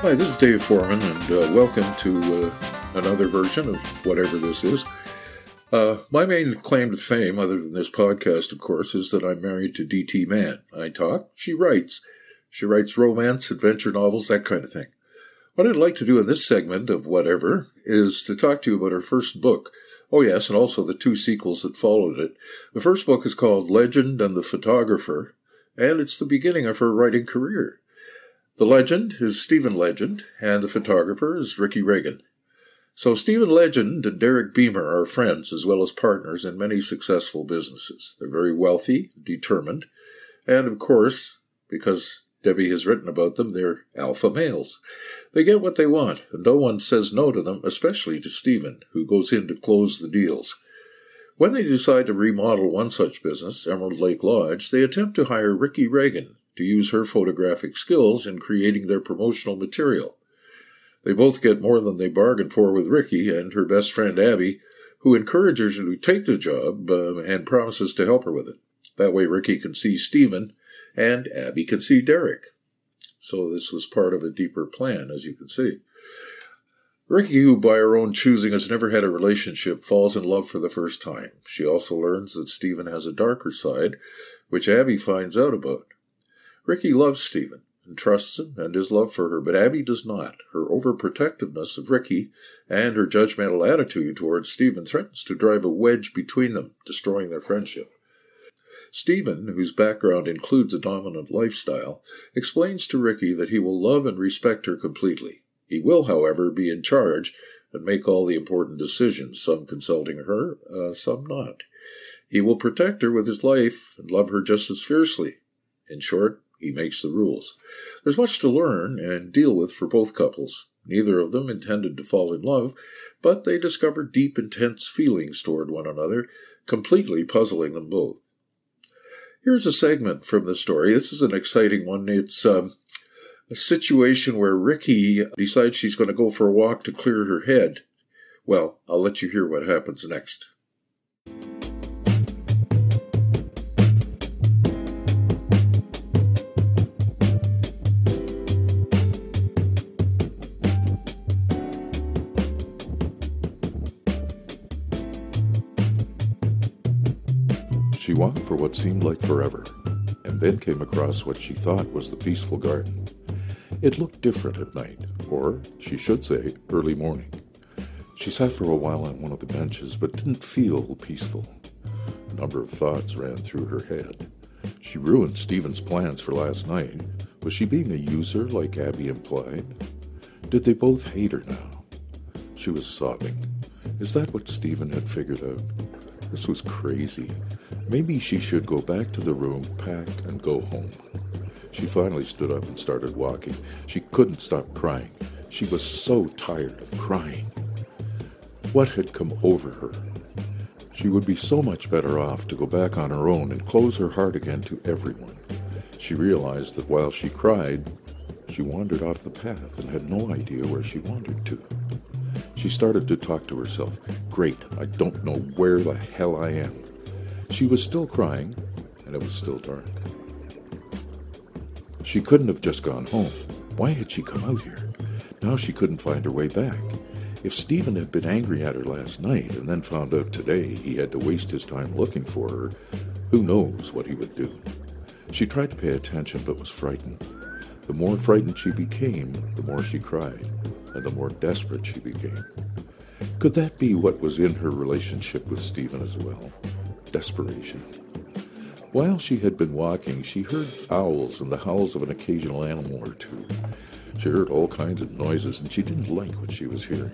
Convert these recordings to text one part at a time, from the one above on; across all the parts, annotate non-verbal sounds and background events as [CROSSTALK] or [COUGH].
Hi, this is Dave Foreman, and uh, welcome to uh, another version of whatever this is. Uh, my main claim to fame, other than this podcast, of course, is that I'm married to DT Mann. I talk, she writes. She writes romance, adventure novels, that kind of thing. What I'd like to do in this segment of whatever is to talk to you about her first book. Oh, yes, and also the two sequels that followed it. The first book is called Legend and the Photographer, and it's the beginning of her writing career. The legend is Stephen Legend, and the photographer is Ricky Reagan. So Stephen Legend and Derek Beamer are friends as well as partners in many successful businesses. They're very wealthy, determined, and of course, because Debbie has written about them, they're alpha males. They get what they want, and no one says no to them, especially to Stephen, who goes in to close the deals. When they decide to remodel one such business, Emerald Lake Lodge, they attempt to hire Ricky Reagan, to use her photographic skills in creating their promotional material. They both get more than they bargained for with Ricky and her best friend Abby, who encourages her to take the job uh, and promises to help her with it. That way, Ricky can see Stephen and Abby can see Derek. So, this was part of a deeper plan, as you can see. Ricky, who by her own choosing has never had a relationship, falls in love for the first time. She also learns that Stephen has a darker side, which Abby finds out about. Ricky loves Stephen and trusts him and his love for her, but Abby does not. Her overprotectiveness of Ricky and her judgmental attitude towards Stephen threatens to drive a wedge between them, destroying their friendship. Stephen, whose background includes a dominant lifestyle, explains to Ricky that he will love and respect her completely. He will, however, be in charge and make all the important decisions, some consulting her, uh, some not. He will protect her with his life and love her just as fiercely. In short, he makes the rules. There's much to learn and deal with for both couples. Neither of them intended to fall in love, but they discover deep, intense feelings toward one another, completely puzzling them both. Here's a segment from the story. This is an exciting one. It's um, a situation where Ricky decides she's going to go for a walk to clear her head. Well, I'll let you hear what happens next. Walked for what seemed like forever, and then came across what she thought was the peaceful garden. It looked different at night, or, she should say, early morning. She sat for a while on one of the benches, but didn't feel peaceful. A number of thoughts ran through her head. She ruined Stephen's plans for last night. Was she being a user like Abby implied? Did they both hate her now? She was sobbing. Is that what Stephen had figured out? This was crazy. Maybe she should go back to the room, pack, and go home. She finally stood up and started walking. She couldn't stop crying. She was so tired of crying. What had come over her? She would be so much better off to go back on her own and close her heart again to everyone. She realized that while she cried, she wandered off the path and had no idea where she wandered to. She started to talk to herself. Great, I don't know where the hell I am. She was still crying, and it was still dark. She couldn't have just gone home. Why had she come out here? Now she couldn't find her way back. If Stephen had been angry at her last night and then found out today he had to waste his time looking for her, who knows what he would do? She tried to pay attention but was frightened. The more frightened she became, the more she cried and the more desperate she became. Could that be what was in her relationship with Stephen as well? Desperation. While she had been walking, she heard owls and the howls of an occasional animal or two. She heard all kinds of noises, and she didn't like what she was hearing.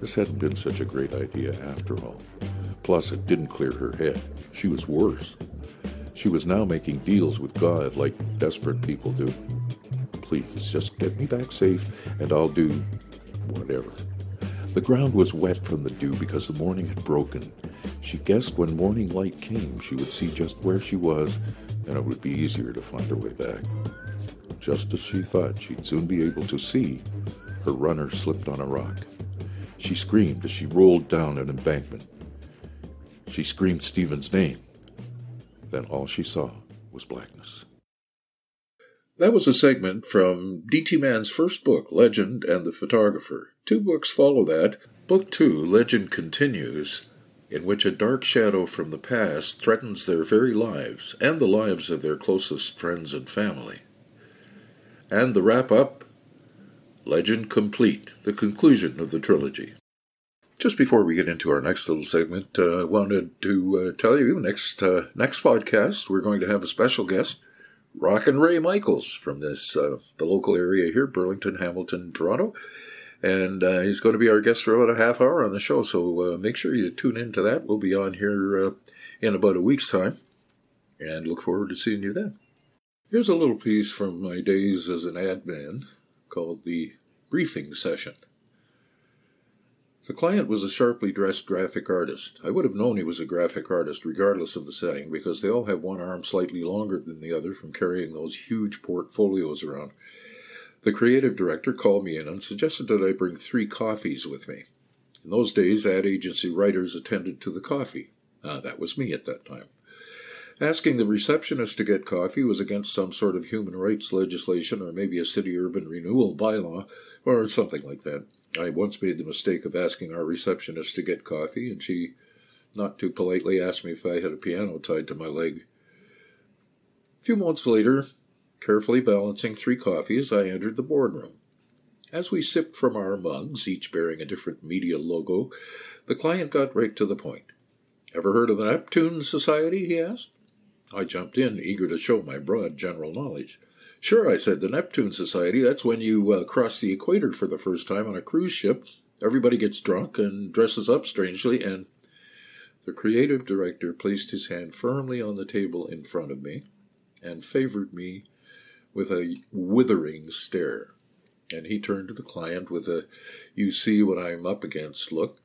This hadn't been such a great idea after all. Plus, it didn't clear her head. She was worse. She was now making deals with God like desperate people do. Please, just get me back safe, and I'll do whatever. The ground was wet from the dew because the morning had broken. She guessed when morning light came, she would see just where she was, and it would be easier to find her way back. Just as she thought she'd soon be able to see, her runner slipped on a rock. She screamed as she rolled down an embankment. She screamed Stephen's name. Then all she saw was blackness. That was a segment from D.T. Mann's first book, Legend and the Photographer. Two books follow that. Book two, Legend Continues, in which a dark shadow from the past threatens their very lives and the lives of their closest friends and family. And the wrap up Legend Complete, the conclusion of the trilogy. Just before we get into our next little segment, I uh, wanted to uh, tell you next uh, next podcast we're going to have a special guest, Rockin' Ray Michaels from this uh, the local area here, Burlington, Hamilton, Toronto and uh, he's going to be our guest for about a half hour on the show. So uh, make sure you tune in to that. We'll be on here uh, in about a week's time, and look forward to seeing you then. Here's a little piece from my days as an ad-man called the briefing session. The client was a sharply dressed graphic artist. I would have known he was a graphic artist regardless of the setting because they all have one arm slightly longer than the other from carrying those huge portfolios around. The creative director called me in and suggested that I bring three coffees with me. In those days, ad agency writers attended to the coffee. Ah, that was me at that time. Asking the receptionist to get coffee was against some sort of human rights legislation or maybe a city urban renewal bylaw or something like that. I once made the mistake of asking our receptionist to get coffee, and she, not too politely, asked me if I had a piano tied to my leg. A few months later, Carefully balancing three coffees, I entered the boardroom. As we sipped from our mugs, each bearing a different media logo, the client got right to the point. Ever heard of the Neptune Society? he asked. I jumped in, eager to show my broad general knowledge. Sure, I said, the Neptune Society, that's when you uh, cross the equator for the first time on a cruise ship. Everybody gets drunk and dresses up strangely, and the creative director placed his hand firmly on the table in front of me and favored me with a withering stare. And he turned to the client with a, You see what I'm up against look.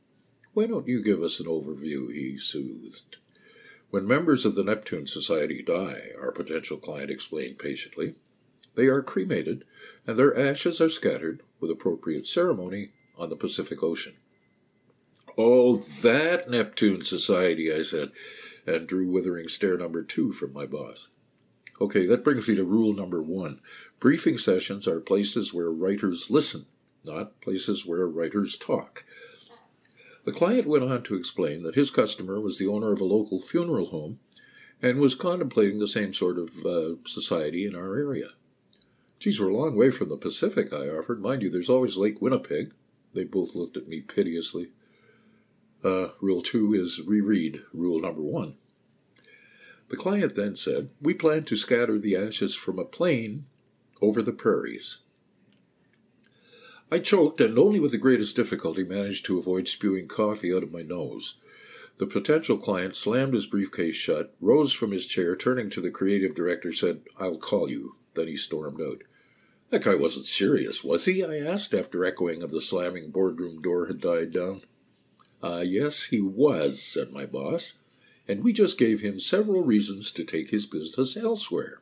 Why don't you give us an overview? he soothed. When members of the Neptune Society die, our potential client explained patiently, they are cremated and their ashes are scattered with appropriate ceremony on the Pacific Ocean. Oh, that Neptune Society, I said, and drew withering stare number two from my boss. Okay, that brings me to rule number one. Briefing sessions are places where writers listen, not places where writers talk. The client went on to explain that his customer was the owner of a local funeral home and was contemplating the same sort of uh, society in our area. Geez, we're a long way from the Pacific, I offered. Mind you, there's always Lake Winnipeg. They both looked at me piteously. Uh, rule two is reread rule number one. The client then said, We plan to scatter the ashes from a plane over the prairies. I choked and only with the greatest difficulty managed to avoid spewing coffee out of my nose. The potential client slammed his briefcase shut, rose from his chair, turning to the creative director, said, I'll call you. Then he stormed out. That guy wasn't serious, was he? I asked after echoing of the slamming boardroom door had died down. Ah, uh, yes, he was, said my boss and we just gave him several reasons to take his business elsewhere.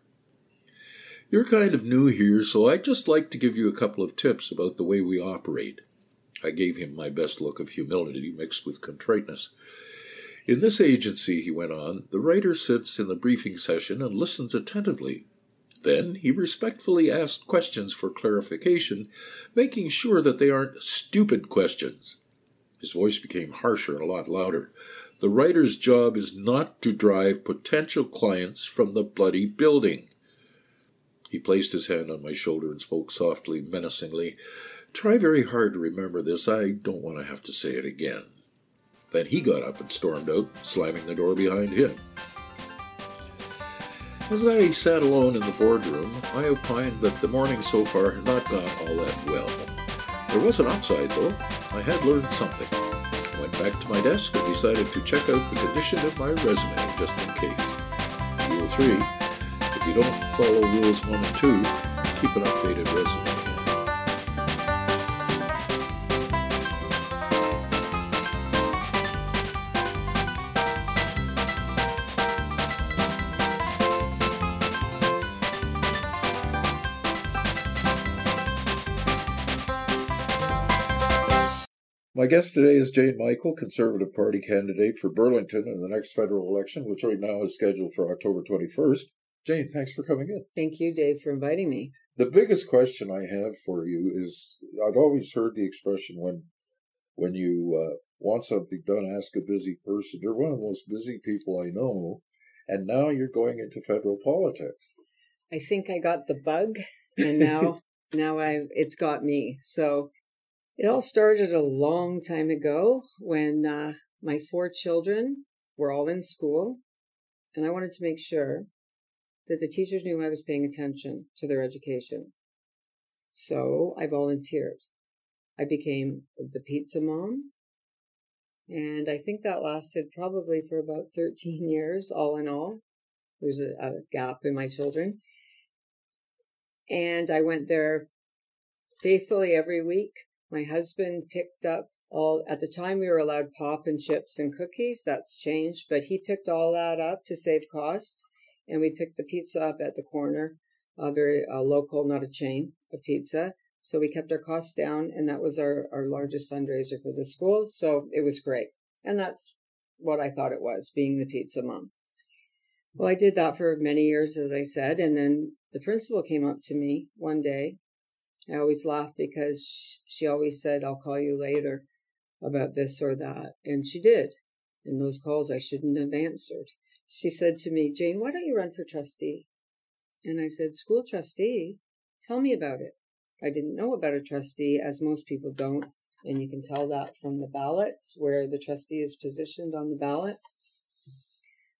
You're kind of new here, so I'd just like to give you a couple of tips about the way we operate. I gave him my best look of humility mixed with contriteness. In this agency, he went on, the writer sits in the briefing session and listens attentively. Then he respectfully asks questions for clarification, making sure that they aren't stupid questions. His voice became harsher and a lot louder. The writer's job is not to drive potential clients from the bloody building. He placed his hand on my shoulder and spoke softly, menacingly. Try very hard to remember this. I don't want to have to say it again. Then he got up and stormed out, slamming the door behind him. As I sat alone in the boardroom, I opined that the morning so far had not gone all that well. There was an upside, though. I had learned something I went back to my desk and decided to check out the condition of my resume just in case. Rule 3 If you don't follow rules 1 and 2, keep an updated resume. My guest today is Jane Michael, Conservative Party candidate for Burlington in the next federal election, which right now is scheduled for October 21st. Jane, thanks for coming in. Thank you, Dave, for inviting me. The biggest question I have for you is I've always heard the expression when when you uh, want something done, ask a busy person. You're one of the most busy people I know, and now you're going into federal politics. I think I got the bug, and [LAUGHS] now now I it's got me. So it all started a long time ago when uh, my four children were all in school, and I wanted to make sure that the teachers knew I was paying attention to their education. So I volunteered. I became the pizza mom. And I think that lasted probably for about 13 years, all in all. There's a, a gap in my children. And I went there faithfully every week. My husband picked up all, at the time we were allowed pop and chips and cookies. That's changed, but he picked all that up to save costs. And we picked the pizza up at the corner, a very uh, local, not a chain of pizza. So we kept our costs down, and that was our, our largest fundraiser for the school. So it was great. And that's what I thought it was, being the pizza mom. Well, I did that for many years, as I said. And then the principal came up to me one day. I always laugh because she always said, I'll call you later about this or that. And she did. And those calls I shouldn't have answered. She said to me, Jane, why don't you run for trustee? And I said, School trustee? Tell me about it. I didn't know about a trustee, as most people don't. And you can tell that from the ballots where the trustee is positioned on the ballot.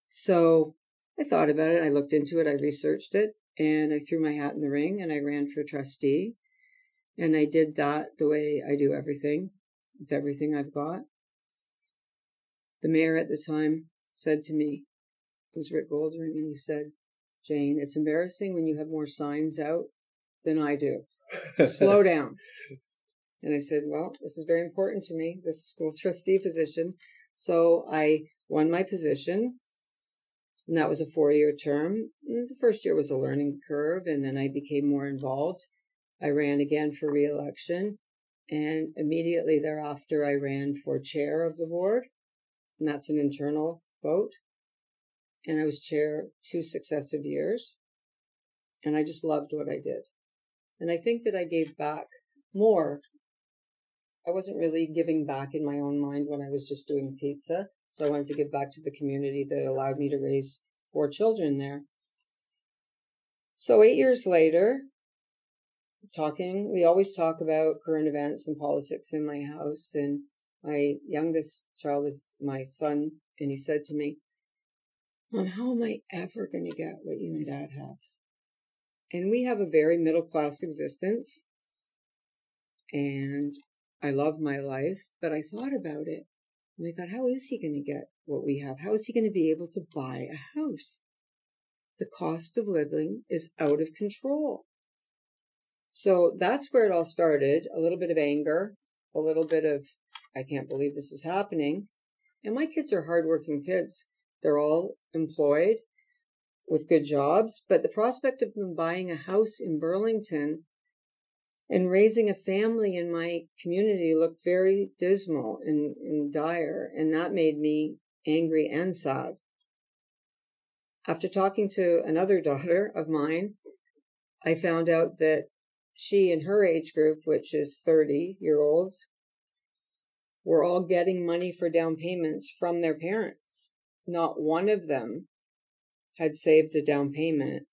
So I thought about it. I looked into it. I researched it and I threw my hat in the ring and I ran for trustee. And I did that the way I do everything with everything I've got. The mayor at the time said to me, it was Rick Goldring, and he said, Jane, it's embarrassing when you have more signs out than I do slow [LAUGHS] down. And I said, well, this is very important to me, this school trustee position. So I won my position. And that was a four year term. And the first year was a learning curve, and then I became more involved. I ran again for reelection. And immediately thereafter, I ran for chair of the board. And that's an internal vote. And I was chair two successive years. And I just loved what I did. And I think that I gave back more. I wasn't really giving back in my own mind when I was just doing pizza. So I wanted to give back to the community that allowed me to raise four children there. So eight years later, talking, we always talk about current events and politics in my house. And my youngest child is my son. And he said to me, Mom, how am I ever going to get what you and dad have? And we have a very middle class existence. And I love my life, but I thought about it and I thought, how is he going to get what we have? How is he going to be able to buy a house? The cost of living is out of control. So that's where it all started. A little bit of anger, a little bit of, I can't believe this is happening. And my kids are hardworking kids. They're all employed with good jobs, but the prospect of them buying a house in Burlington and raising a family in my community looked very dismal and, and dire, and that made me angry and sad. After talking to another [LAUGHS] daughter of mine, I found out that she and her age group, which is 30 year olds, were all getting money for down payments from their parents. Not one of them had saved a down payment.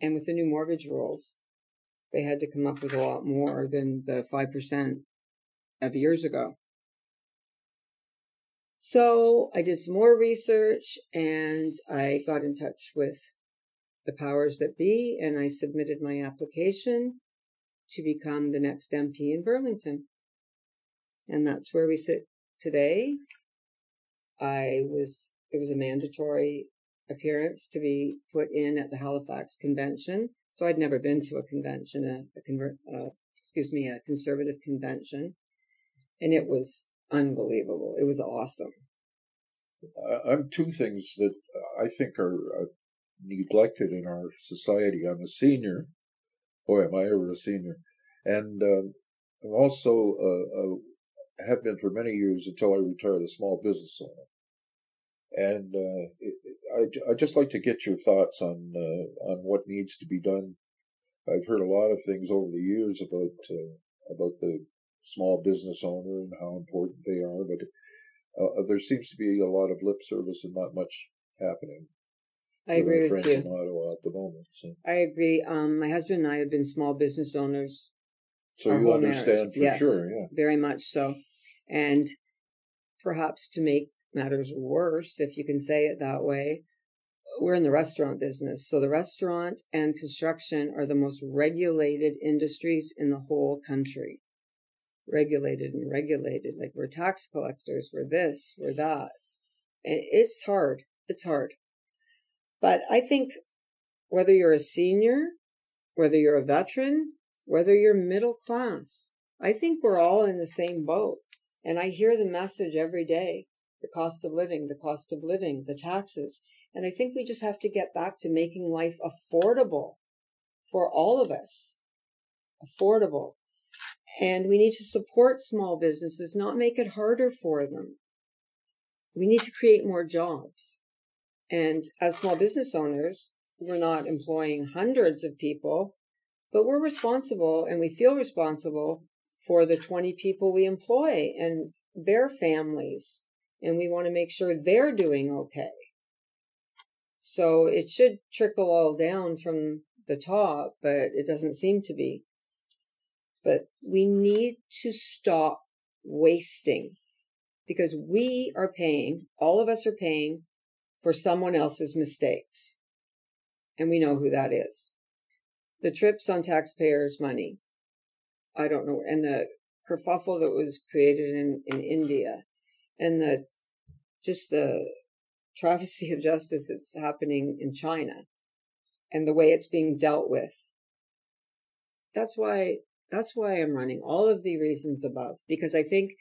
And with the new mortgage rules, they had to come up with a lot more than the 5% of years ago. So I did some more research and I got in touch with the powers that be and I submitted my application to become the next MP in Burlington. And that's where we sit today. I was, it was a mandatory appearance to be put in at the Halifax Convention. So I'd never been to a convention, a, a convert, uh, excuse me, a conservative convention, and it was unbelievable. It was awesome. Uh, I'm two things that I think are uh, neglected in our society. I'm a senior. Boy, am I ever a senior. And um, I'm also uh, uh have been for many years until I retired a small business owner. And uh, I I just like to get your thoughts on uh, on what needs to be done. I've heard a lot of things over the years about uh, about the small business owner and how important they are, but uh, there seems to be a lot of lip service and not much happening. I agree with, you. in Ottawa at the moment. So, I agree. Um, my husband and I have been small business owners. so you understand marriage. for yes, sure, yeah. very much so. And perhaps to make matters worse, if you can say it that way, we're in the restaurant business. So the restaurant and construction are the most regulated industries in the whole country. Regulated and regulated. Like we're tax collectors, we're this, we're that. And it's hard. It's hard. But I think whether you're a senior, whether you're a veteran, whether you're middle class, I think we're all in the same boat. And I hear the message every day the cost of living, the cost of living, the taxes. And I think we just have to get back to making life affordable for all of us. Affordable. And we need to support small businesses, not make it harder for them. We need to create more jobs. And as small business owners, we're not employing hundreds of people, but we're responsible and we feel responsible for the 20 people we employ and their families. And we want to make sure they're doing okay. So it should trickle all down from the top, but it doesn't seem to be. But we need to stop wasting because we are paying, all of us are paying for someone else's mistakes. And we know who that is. The trips on taxpayers' money. I don't know. And the kerfuffle that was created in, in India and the, just the travesty of justice that's happening in China and the way it's being dealt with. That's why, that's why I'm running all of the reasons above, because I think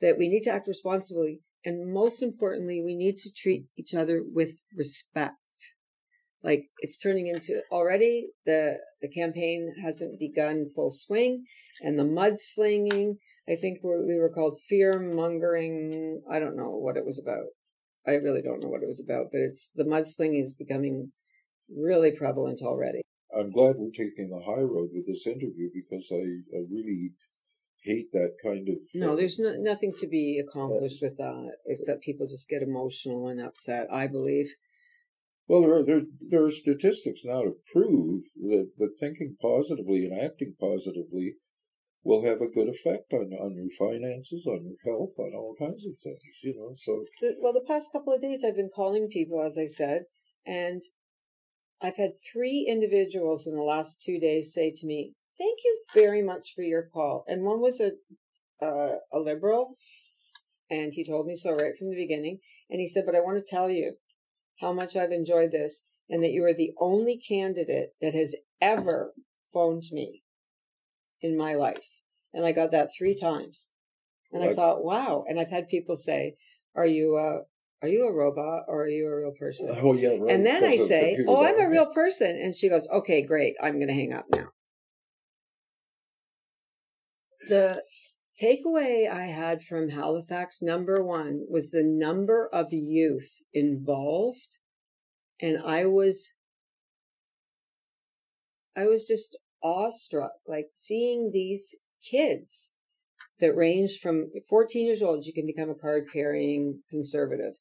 that we need to act responsibly. And most importantly, we need to treat each other with respect. Like it's turning into already the, the campaign hasn't begun full swing and the mudslinging. I think we were called fear mongering. I don't know what it was about. I really don't know what it was about, but it's the mudslinging is becoming really prevalent already. I'm glad we're taking the high road with this interview because I, I really hate that kind of. No, uh, there's no, nothing to be accomplished with that except people just get emotional and upset, I believe. Well, there are, there, there are statistics now to prove that, that thinking positively and acting positively will have a good effect on, on your finances, on your health, on all kinds of things, you know. So, well, the past couple of days I've been calling people, as I said, and I've had three individuals in the last two days say to me, "Thank you very much for your call." And one was a uh, a liberal, and he told me so right from the beginning. And he said, "But I want to tell you how much I've enjoyed this, and that you are the only candidate that has ever phoned me in my life." And I got that three times, and I thought, "Wow!" And I've had people say, "Are you a are you a robot or are you a real person?" oh yeah, right. and then I say, "Oh, I'm a real person," and she goes, "Okay, great. I'm going to hang up now." The takeaway I had from Halifax number one was the number of youth involved, and I was, I was just awestruck, like seeing these kids that ranged from 14 years old. You can become a card carrying conservative.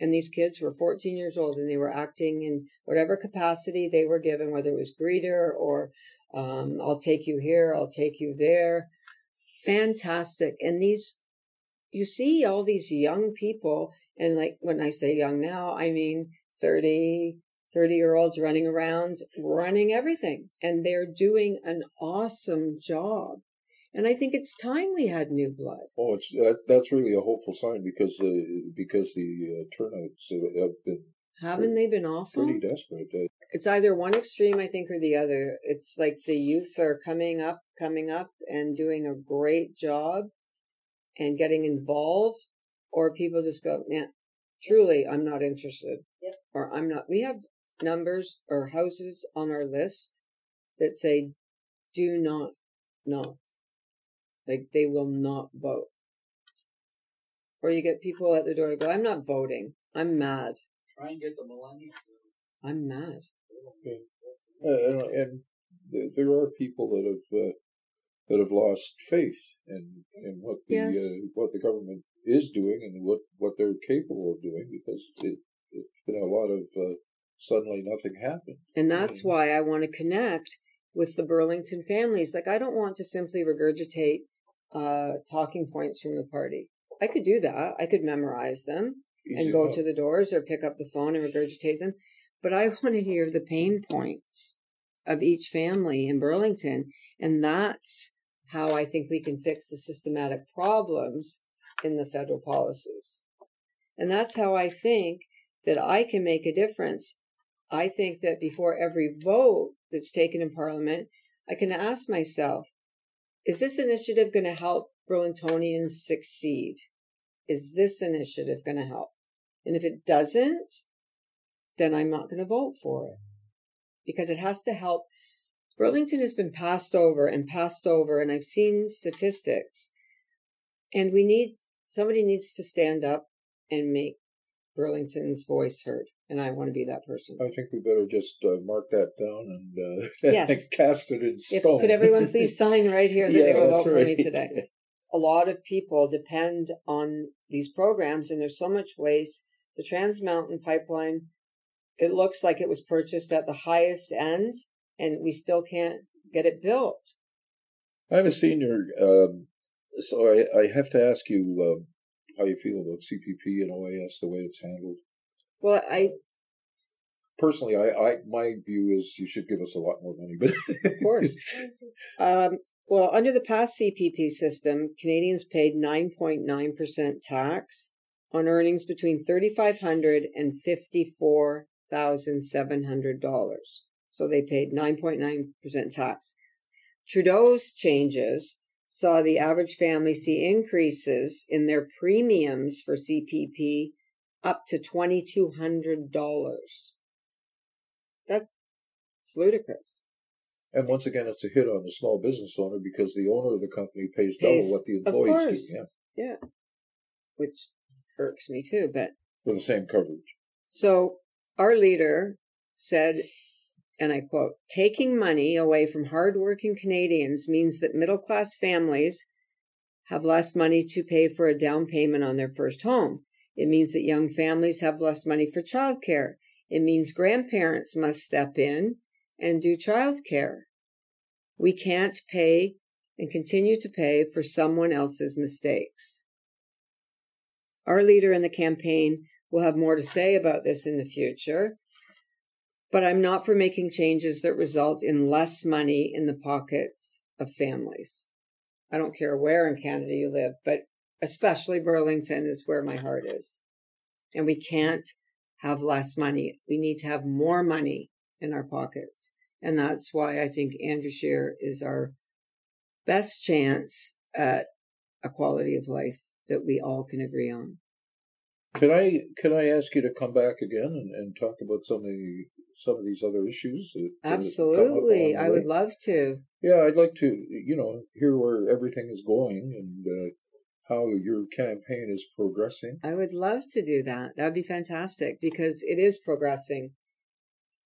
And these kids were 14 years old and they were acting in whatever capacity they were given, whether it was greeter or um, I'll take you here, I'll take you there. Fantastic. And these, you see all these young people, and like when I say young now, I mean 30, 30 year olds running around, running everything. And they're doing an awesome job. And I think it's time we had new blood. Oh, it's that, that's really a hopeful sign because the because the uh, turnouts have been Haven't they been awful? pretty desperate. It's either one extreme, I think, or the other. It's like the youth are coming up, coming up and doing a great job and getting involved, or people just go, yeah, truly, I'm not interested. Yep. Or I'm not. We have numbers or houses on our list that say, do not knock. Like they will not vote. Or you get people at the door who go, I'm not voting. I'm mad. Try and get the millennials. I'm mad. Uh, and th- there are people that have uh, that have lost faith in in what the Yes. uh, what the government is doing and what, what they're capable of doing because it, it's been a lot of uh, suddenly nothing happened. And that's Mhm. why I want to connect with the Burlington families. Like, I don't want to simply regurgitate uh, talking points from the party. I could do that. I could memorize them and go enough. to the doors or pick up the phone and regurgitate them. But I [LAUGHS] want to hear the pain points of each family in Burlington. And that's how I think we can fix the systematic problems in the federal policies. And that's how I think that I can make a difference. I think that before every vote that's taken in Parliament, I can ask myself, is this initiative going to help Burlingtonians succeed? Is this initiative going to help? And if it doesn't, then I'm not going to vote for it because it has to help. Burlington has been passed over and passed over, and I've seen statistics. And we need somebody needs to stand up and make Burlington's voice heard. And I want to be that person. I think we better just uh, mark that down and uh, [LAUGHS] Yes. cast it in stone. If, could everyone [LAUGHS] please sign right here that they will vote for me today? A lot of people depend on these programs, and there's so much waste. The Trans Mountain Pipeline, it looks like it was purchased at the highest end, and we still can't get it built. I'm a senior, um, so I, I have to ask you um, how you feel about CPP and OAS, the way it's handled. Well, I Personally, I, I my view is you should give us a lot more money, but Of course. [LAUGHS] Um, well, under the past CPP system, Canadians paid 9.9% tax on earnings between $3,500 and $54,700. So they paid 9.9% tax. Trudeau's changes saw the average family see increases in their premiums for CPP up to $2,200. That's it's ludicrous. and once again, it's a hit on the small business owner because the owner of the company pays double what the employees do yeah, which irks me too. But for the same coverage. so our leader said, and I quote, taking money away from hardworking Canadians means that middle class families have less money to pay for a down payment on their first home. It means that young families have less money for childcare. It means grandparents must step in and do childcare. We can't pay and continue to pay for someone else's mistakes. Our leader in the campaign will have more to say about this in the future, but I'm not for making changes that result in less money in the pockets of families. I don't care where in Canada you live, but especially Burlington is where my heart is. And we can't have less money. We need to have more money in our pockets. And that's why I think Andrew Scheer is our best chance at a quality of life that we all can agree on. Can I can I ask you to come back again and, and talk about some of the, some of these other issues? that, Absolutely. I would love to. Yeah, I'd like to, you know, hear where everything is going and uh, how your campaign is progressing. I would love to do that. That would be fantastic because it is progressing.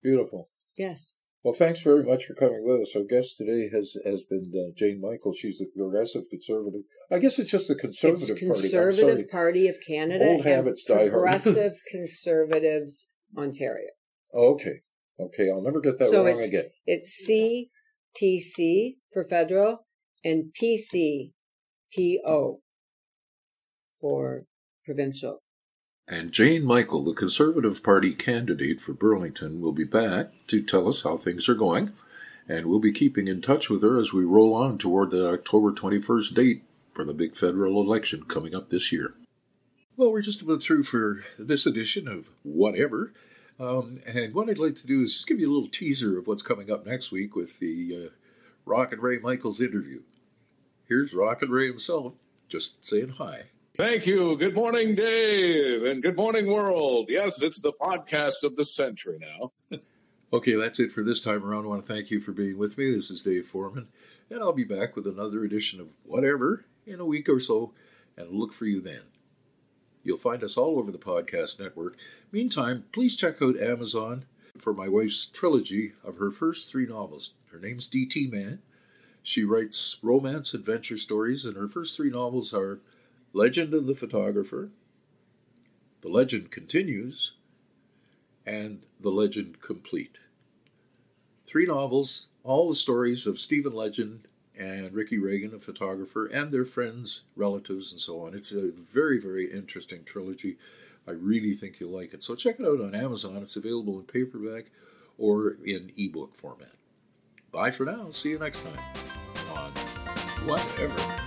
Beautiful. Yes. Well, thanks very much for coming with us. Our guest today has has been uh, Jane Michael. She's the progressive conservative. I guess it's just the conservative it's party. Conservative Party of Canada Old habits die hard. Progressive [LAUGHS] Conservatives Ontario. Okay. Okay. I'll never get that So wrong it's- again. It's CPC for federal and PCPO for provincial. And Jane Michael, the Conservative Party candidate for Burlington, will be back to tell us how things are going. And we'll be keeping in touch with her as we roll on toward the October 21st date for the big federal election coming up this year. Well, we're just about through for this edition of Whatever. Um, and what I'd like to do is just give you a little teaser of what's coming up next week with the uh, Rockin' Ray Michaels interview. Here's Rockin' Ray himself just saying hi. Thank you. Good morning, Dave, and good morning, world. Yes, it's the podcast of the century now. [LAUGHS] Okay, that's it for this time around. I want to thank you for being with me. This is Dave Foreman, and I'll be back with another edition of Whatever in a week or so, and look for you then. You'll find us all over the podcast network. Meantime, please check out Amazon for my wife's trilogy of her first three novels. Her name's D.T. Mann. She writes romance adventure stories, and her first three novels are Legend of the Photographer, The Legend Continues, and The Legend Complete. Three novels, all the stories of Stephen Legend and Ricky Reagan, a photographer, and their friends, relatives, and so on. It's a very, very interesting trilogy. I really think you'll like it. So check it out on Amazon. It's available in paperback or in ebook format. Bye for now. See you next time on Whatever.